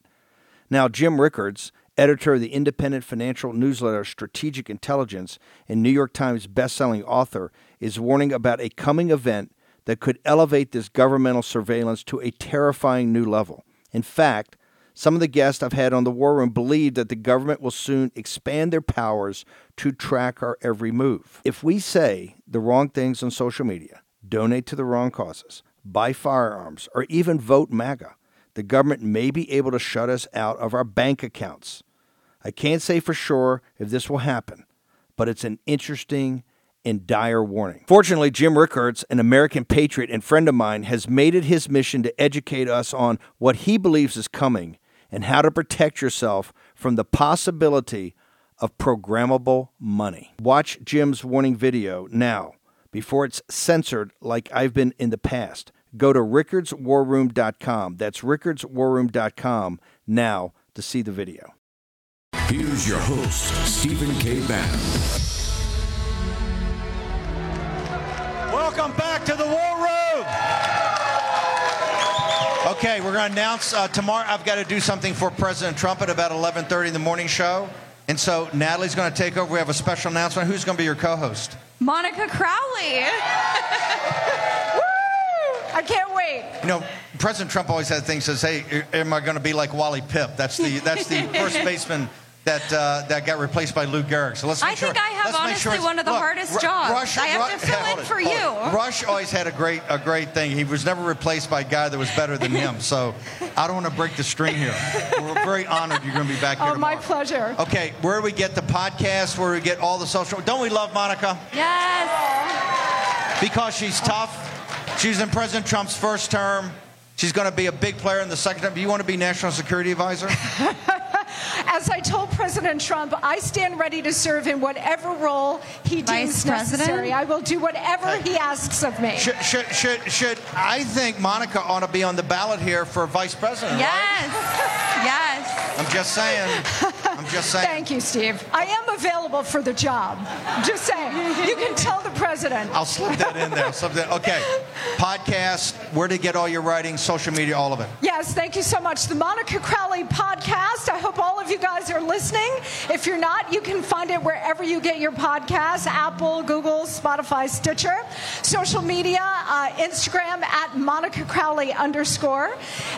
Now, Jim Rickards, editor of the independent financial newsletter Strategic Intelligence and New York Times bestselling author, is warning about a coming event that could elevate this governmental surveillance to a terrifying new level. In fact, some of the guests I've had on the War Room believe that the government will soon expand their powers to track our every move. If we say the wrong things on social media, donate to the wrong causes, buy firearms, or even vote MAGA, the government may be able to shut us out of our bank accounts. I can't say for sure if this will happen, but it's an interesting and dire warning. Fortunately, Jim Rickards, an American patriot and friend of mine, has made it his mission to educate us on what he believes is coming and how to protect yourself from the possibility of programmable money. Watch Jim's warning video now before it's censored like I've been in the past. Go to rickardswarroom.com. That's rickardswarroom.com now to see the video. Here's your host, Stephen K. Bannon. Okay, we're going to announce uh, tomorrow. I've got to do something for President Trump at about 11:30 in the morning show, and so Natalie's going to take over. We have a special announcement. Who's going to be your co-host? Monica Crowley. I can't wait. You know, President Trump always had things that say, "Am I going to be like Wally Pipp?" That's the that's the first baseman that uh, that got replaced by Lou Gehrig. So let's make I sure. think I have honestly sure one of the look, hardest Ru- jobs. Rush, I have Ru- to fill hold in it, for you. Rush always had a great a great thing. He was never replaced by a guy that was better than him. So I don't want to break the string here. We're very honored you're going to be back here Oh, tomorrow. my pleasure. Okay, where do we get the podcast? Where do we get all the social? Don't we love Monica? Yes. Because she's tough. She's in President Trump's first term. She's going to be a big player in the second term. Do you want to be national security advisor? As I told President Trump, I stand ready to serve in whatever role he Vice deems necessary. I will do whatever he asks of me. Should, should, should, should I think Monica ought to be on the ballot here for vice president? right? Yes. Yes. I'm just saying. Just saying. Thank you, Steve. I am available for the job. Just saying. You can tell the president. I'll slip that in there. Slip that. Okay. Podcast, where to get all your writing, social media, all of it. Yes, thank you so much. The Monica Crowley podcast. I hope all of you guys are listening. If you're not, you can find it wherever you get your podcasts Apple, Google, Spotify, Stitcher. Social media, uh, Instagram at Monica Crowley underscore,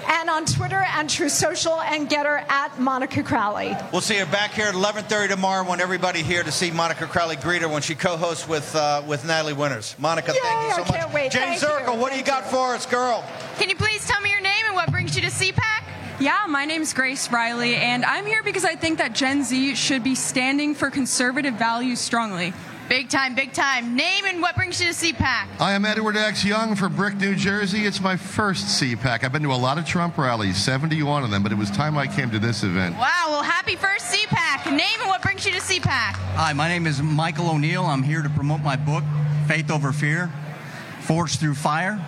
and on Twitter and Truth Social and Gettr at Monica Crowley. We'll see her back here at 11:30 tomorrow. Want everybody here to see Monica Crowley greet her when she co-hosts with uh, with Natalie Winters. Monica, thank you so I much. can't wait. Jayne Thank you. Zirkle, what do you got for us, girl? Can you please tell me your name and what brings you to CPAC? Yeah, my name's Grace Riley, and I'm here because I think that Gen Z should be standing for conservative values strongly. Big time, big time. Name and what brings you to CPAC? I am Edward X. Young from Brick, New Jersey. It's my first CPAC. I've been to a lot of Trump rallies, 71 of them, but it was time I came to this event. Wow, well, happy first CPAC. Name and what brings you to CPAC? Hi, my name is Michael O'Neill. I'm here to promote my book, Faith Over Fear Forged Through Fire.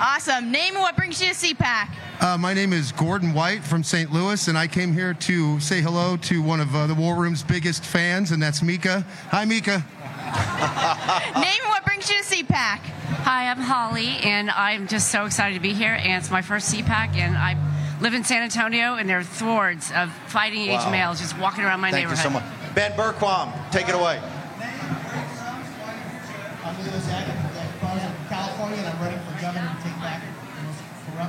Awesome. Name and what brings you to CPAC? Uh, my name is Gordon White from St. Louis, and I came here to say hello to one of uh, the War Room's biggest fans, and that's Mika. Hi, Mika. Name what brings you to CPAC? Hi, I'm Holly, and I'm just so excited to be here. And it's my first CPAC, and I live in San Antonio, and there are thwards of fighting age Wow. males just walking around my Thank neighborhood. you so much. Ben Bergquam, take it away. I'm Leo Zach. I'm from California, and I'm running for governor to take back.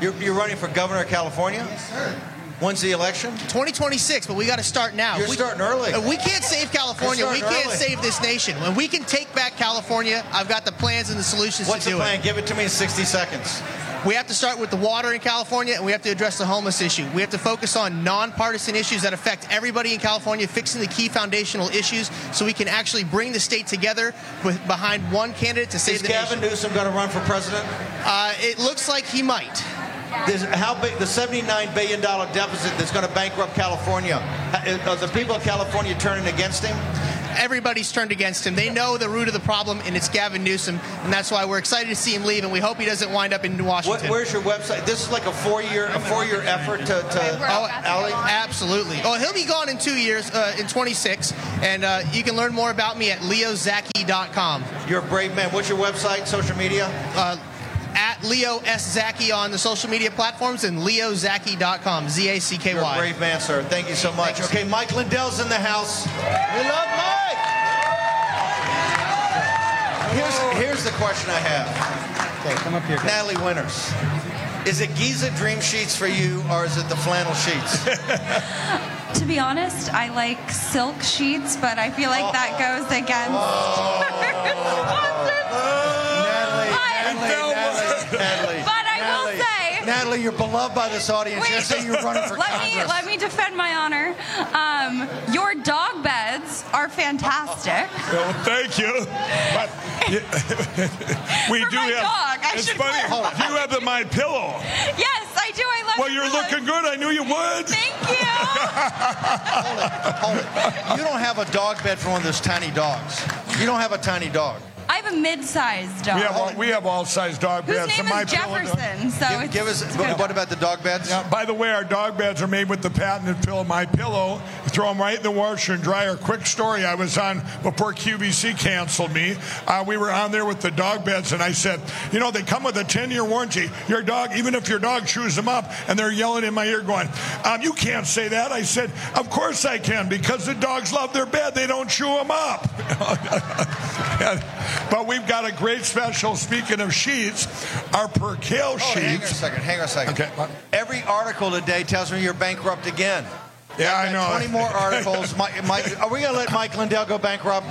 You're, you're running for governor of California? Yes, sir. When's the election? 2026, but we got to start now. You're we, starting early. We can't save California. We can't early. save this nation. When we can take back California, I've got the plans and the solutions What's to do it. What's the plan? Give it to me in 60 seconds. We have to start with the water in California, and we have to address the homeless issue. We have to focus on nonpartisan issues that affect everybody in California, fixing the key foundational issues, so we can actually bring the state together with, behind one candidate to save Is the Gavin nation. Newsom going to run for president? Uh, it looks like he might. This, how big the 79 billion dollar deficit that's going to bankrupt California? Are the people of California turning against him? Everybody's turned against him. They know the root of the problem, and it's Gavin Newsom, and that's why we're excited to see him leave, and we hope he doesn't wind up in Washington. What, Washington. where's your website? This is like a four year a four year effort to, to Oh, Allie? absolutely. Oh, he'll be gone in two years, uh, in 26, and uh, you can learn more about me at leozacky.com. You're a brave man. What's your website? Social media? Uh, at Leo S. Zacky on the social media platforms and leozacky.com. Z A C K Y. You're a Y. brave man, sir. Thank you so much. Okay, Mike Lindell's in the house. We love Mike. Here's, here's the question I have. Okay, come up here. Natalie Winters. Is it Giza Dream Sheets for you, or is it the flannel sheets? To be honest, I like silk sheets, but I feel like that oh. goes against. Oh. Natalie. But I will say- Natalie, you're beloved by this audience. Wait, Yesterday, you were running for let Congress. me let me defend my honor. Um, your dog beds are fantastic. Well, thank you. But we For do my have. dog, I it's should funny. clarify. You have the my pillow. Yes, I do. I love. It. Well, you're pillows. looking good. I knew you would. Thank you. hold it, Hold it. You don't have a dog bed for one of those tiny dogs. You don't have a tiny dog. I have a mid-sized dog. We have all, we have all size dog Whose beds. name My is dog- Jefferson, so Give, it's, give us. it's What, good. what about the dog beds? Yeah, by the way, our dog beds are made with the patented pillow, My Pillow. Throw them right in the washer and dryer. Quick story: I was on before QVC canceled me. Uh, we were on there with the dog beds, and I said, you know, they come with a 10-year warranty. Your dog, even if your dog chews them up, and they're yelling in my ear, going, um, "You can't say that." I said, "Of course I can, because the dogs love their bed. They don't chew them up." but we've got a great special. Speaking of sheets, our percale Oh, hang on a second. Hang on a second. Okay. Every article today tells me you're bankrupt again. Yeah, I know. 20 more articles. Mike, Mike, are we going to let Mike Lindell go bankrupt?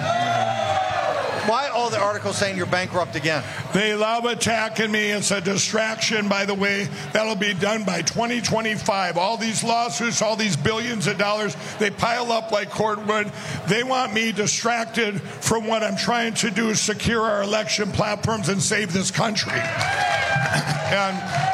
Why all the articles saying you're bankrupt again? They love attacking me. It's a distraction, by the way. That'll be done by 2025. All these lawsuits, all these billions of dollars, they pile up like cordwood. They want me distracted from what I'm trying to do secure our election platforms and save this country. and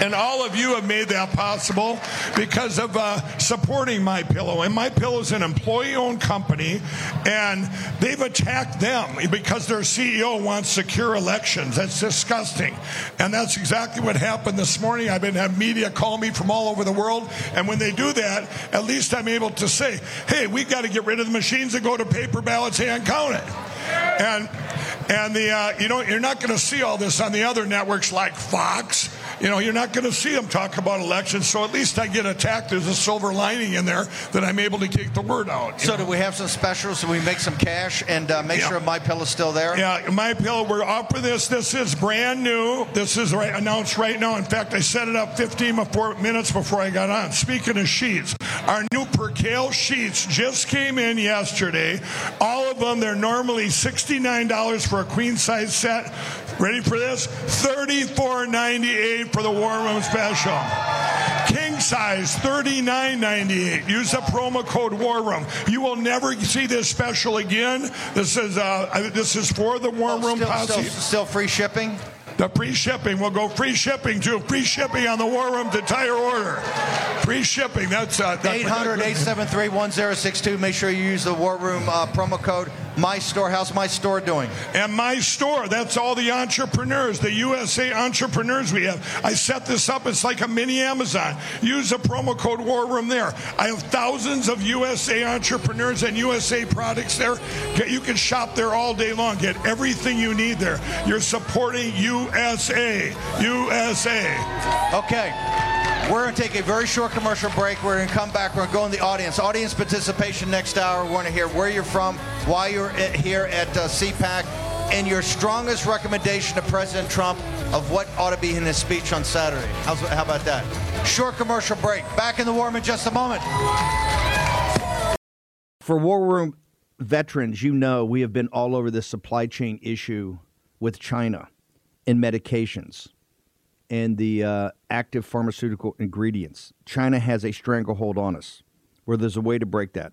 and all of you have made that possible because of uh, supporting My Pillow. And My Pillow is an employee-owned company, and they've attacked them because their CEO wants secure elections. That's disgusting, and that's exactly what happened this morning. I've been having media call me from all over the world, and when they do that, at least I'm able to say, "Hey, we've got to get rid of the machines and go to paper ballots and count it." And and the uh, you know you're not going to see all this on the other networks like Fox. You know, you're not going to see them talk about elections. So at least I get attacked. There's a silver lining in there that I'm able to get the word out. So, do we have some specials so we make some cash and uh, make Yeah. sure My Pillow's still there? Yeah, my pillow. We're up offering this. This is brand new. This is right, announced right now. In fact, I set it up 15 before, minutes before I got on. Speaking of sheets, our new percale sheets just came in yesterday. All of them. They're normally $69 for a queen size set. Ready for this? $34.98 for the War Room Special. King size, $39.98. Use the promo code War Room. You will never see this special again. This is uh, this is for the War Room Still, posse. still, still free shipping? The free shipping will go free shipping to free shipping on the War Room's entire order. Free shipping. That's uh, that- 800 873 1062. Make sure you use the War Room uh, promo code My Store. How's My Store doing? And my store, that's all the entrepreneurs, the USA entrepreneurs we have. I set this up, it's like a mini Amazon. Use the promo code War Room there. I have thousands of USA entrepreneurs and USA products there. You can shop there all day long, get everything you need there. You're supporting USA. USA. Okay. We're going to take a very short commercial break. We're going to come back. We're going to go in the audience. Audience participation next hour. We want to hear where you're from, why you're at- here at uh, CPAC, and your strongest recommendation to President Trump of what ought to be in his speech on Saturday. How's, how about that? Short commercial break. Back in the war room in just a moment. For War Room veterans, you know we have been all over this supply chain issue with China in medications and the uh, active pharmaceutical ingredients. China has a stranglehold on us where there's a way to break that.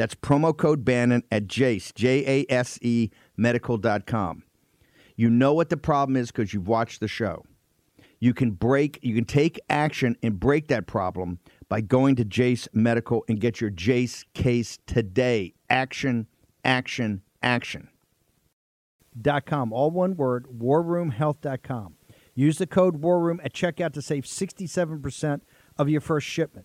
That's promo code Bannon at Jase, J A S E medical.com. You know what the problem is because you've watched the show. You can break, you can take action and break that problem by going to Jase Medical and get your Jase case today. Action, action, action. Dot com, all one word, warroomhealth.com. Use the code WARROOM at checkout to save 67% of your first shipment.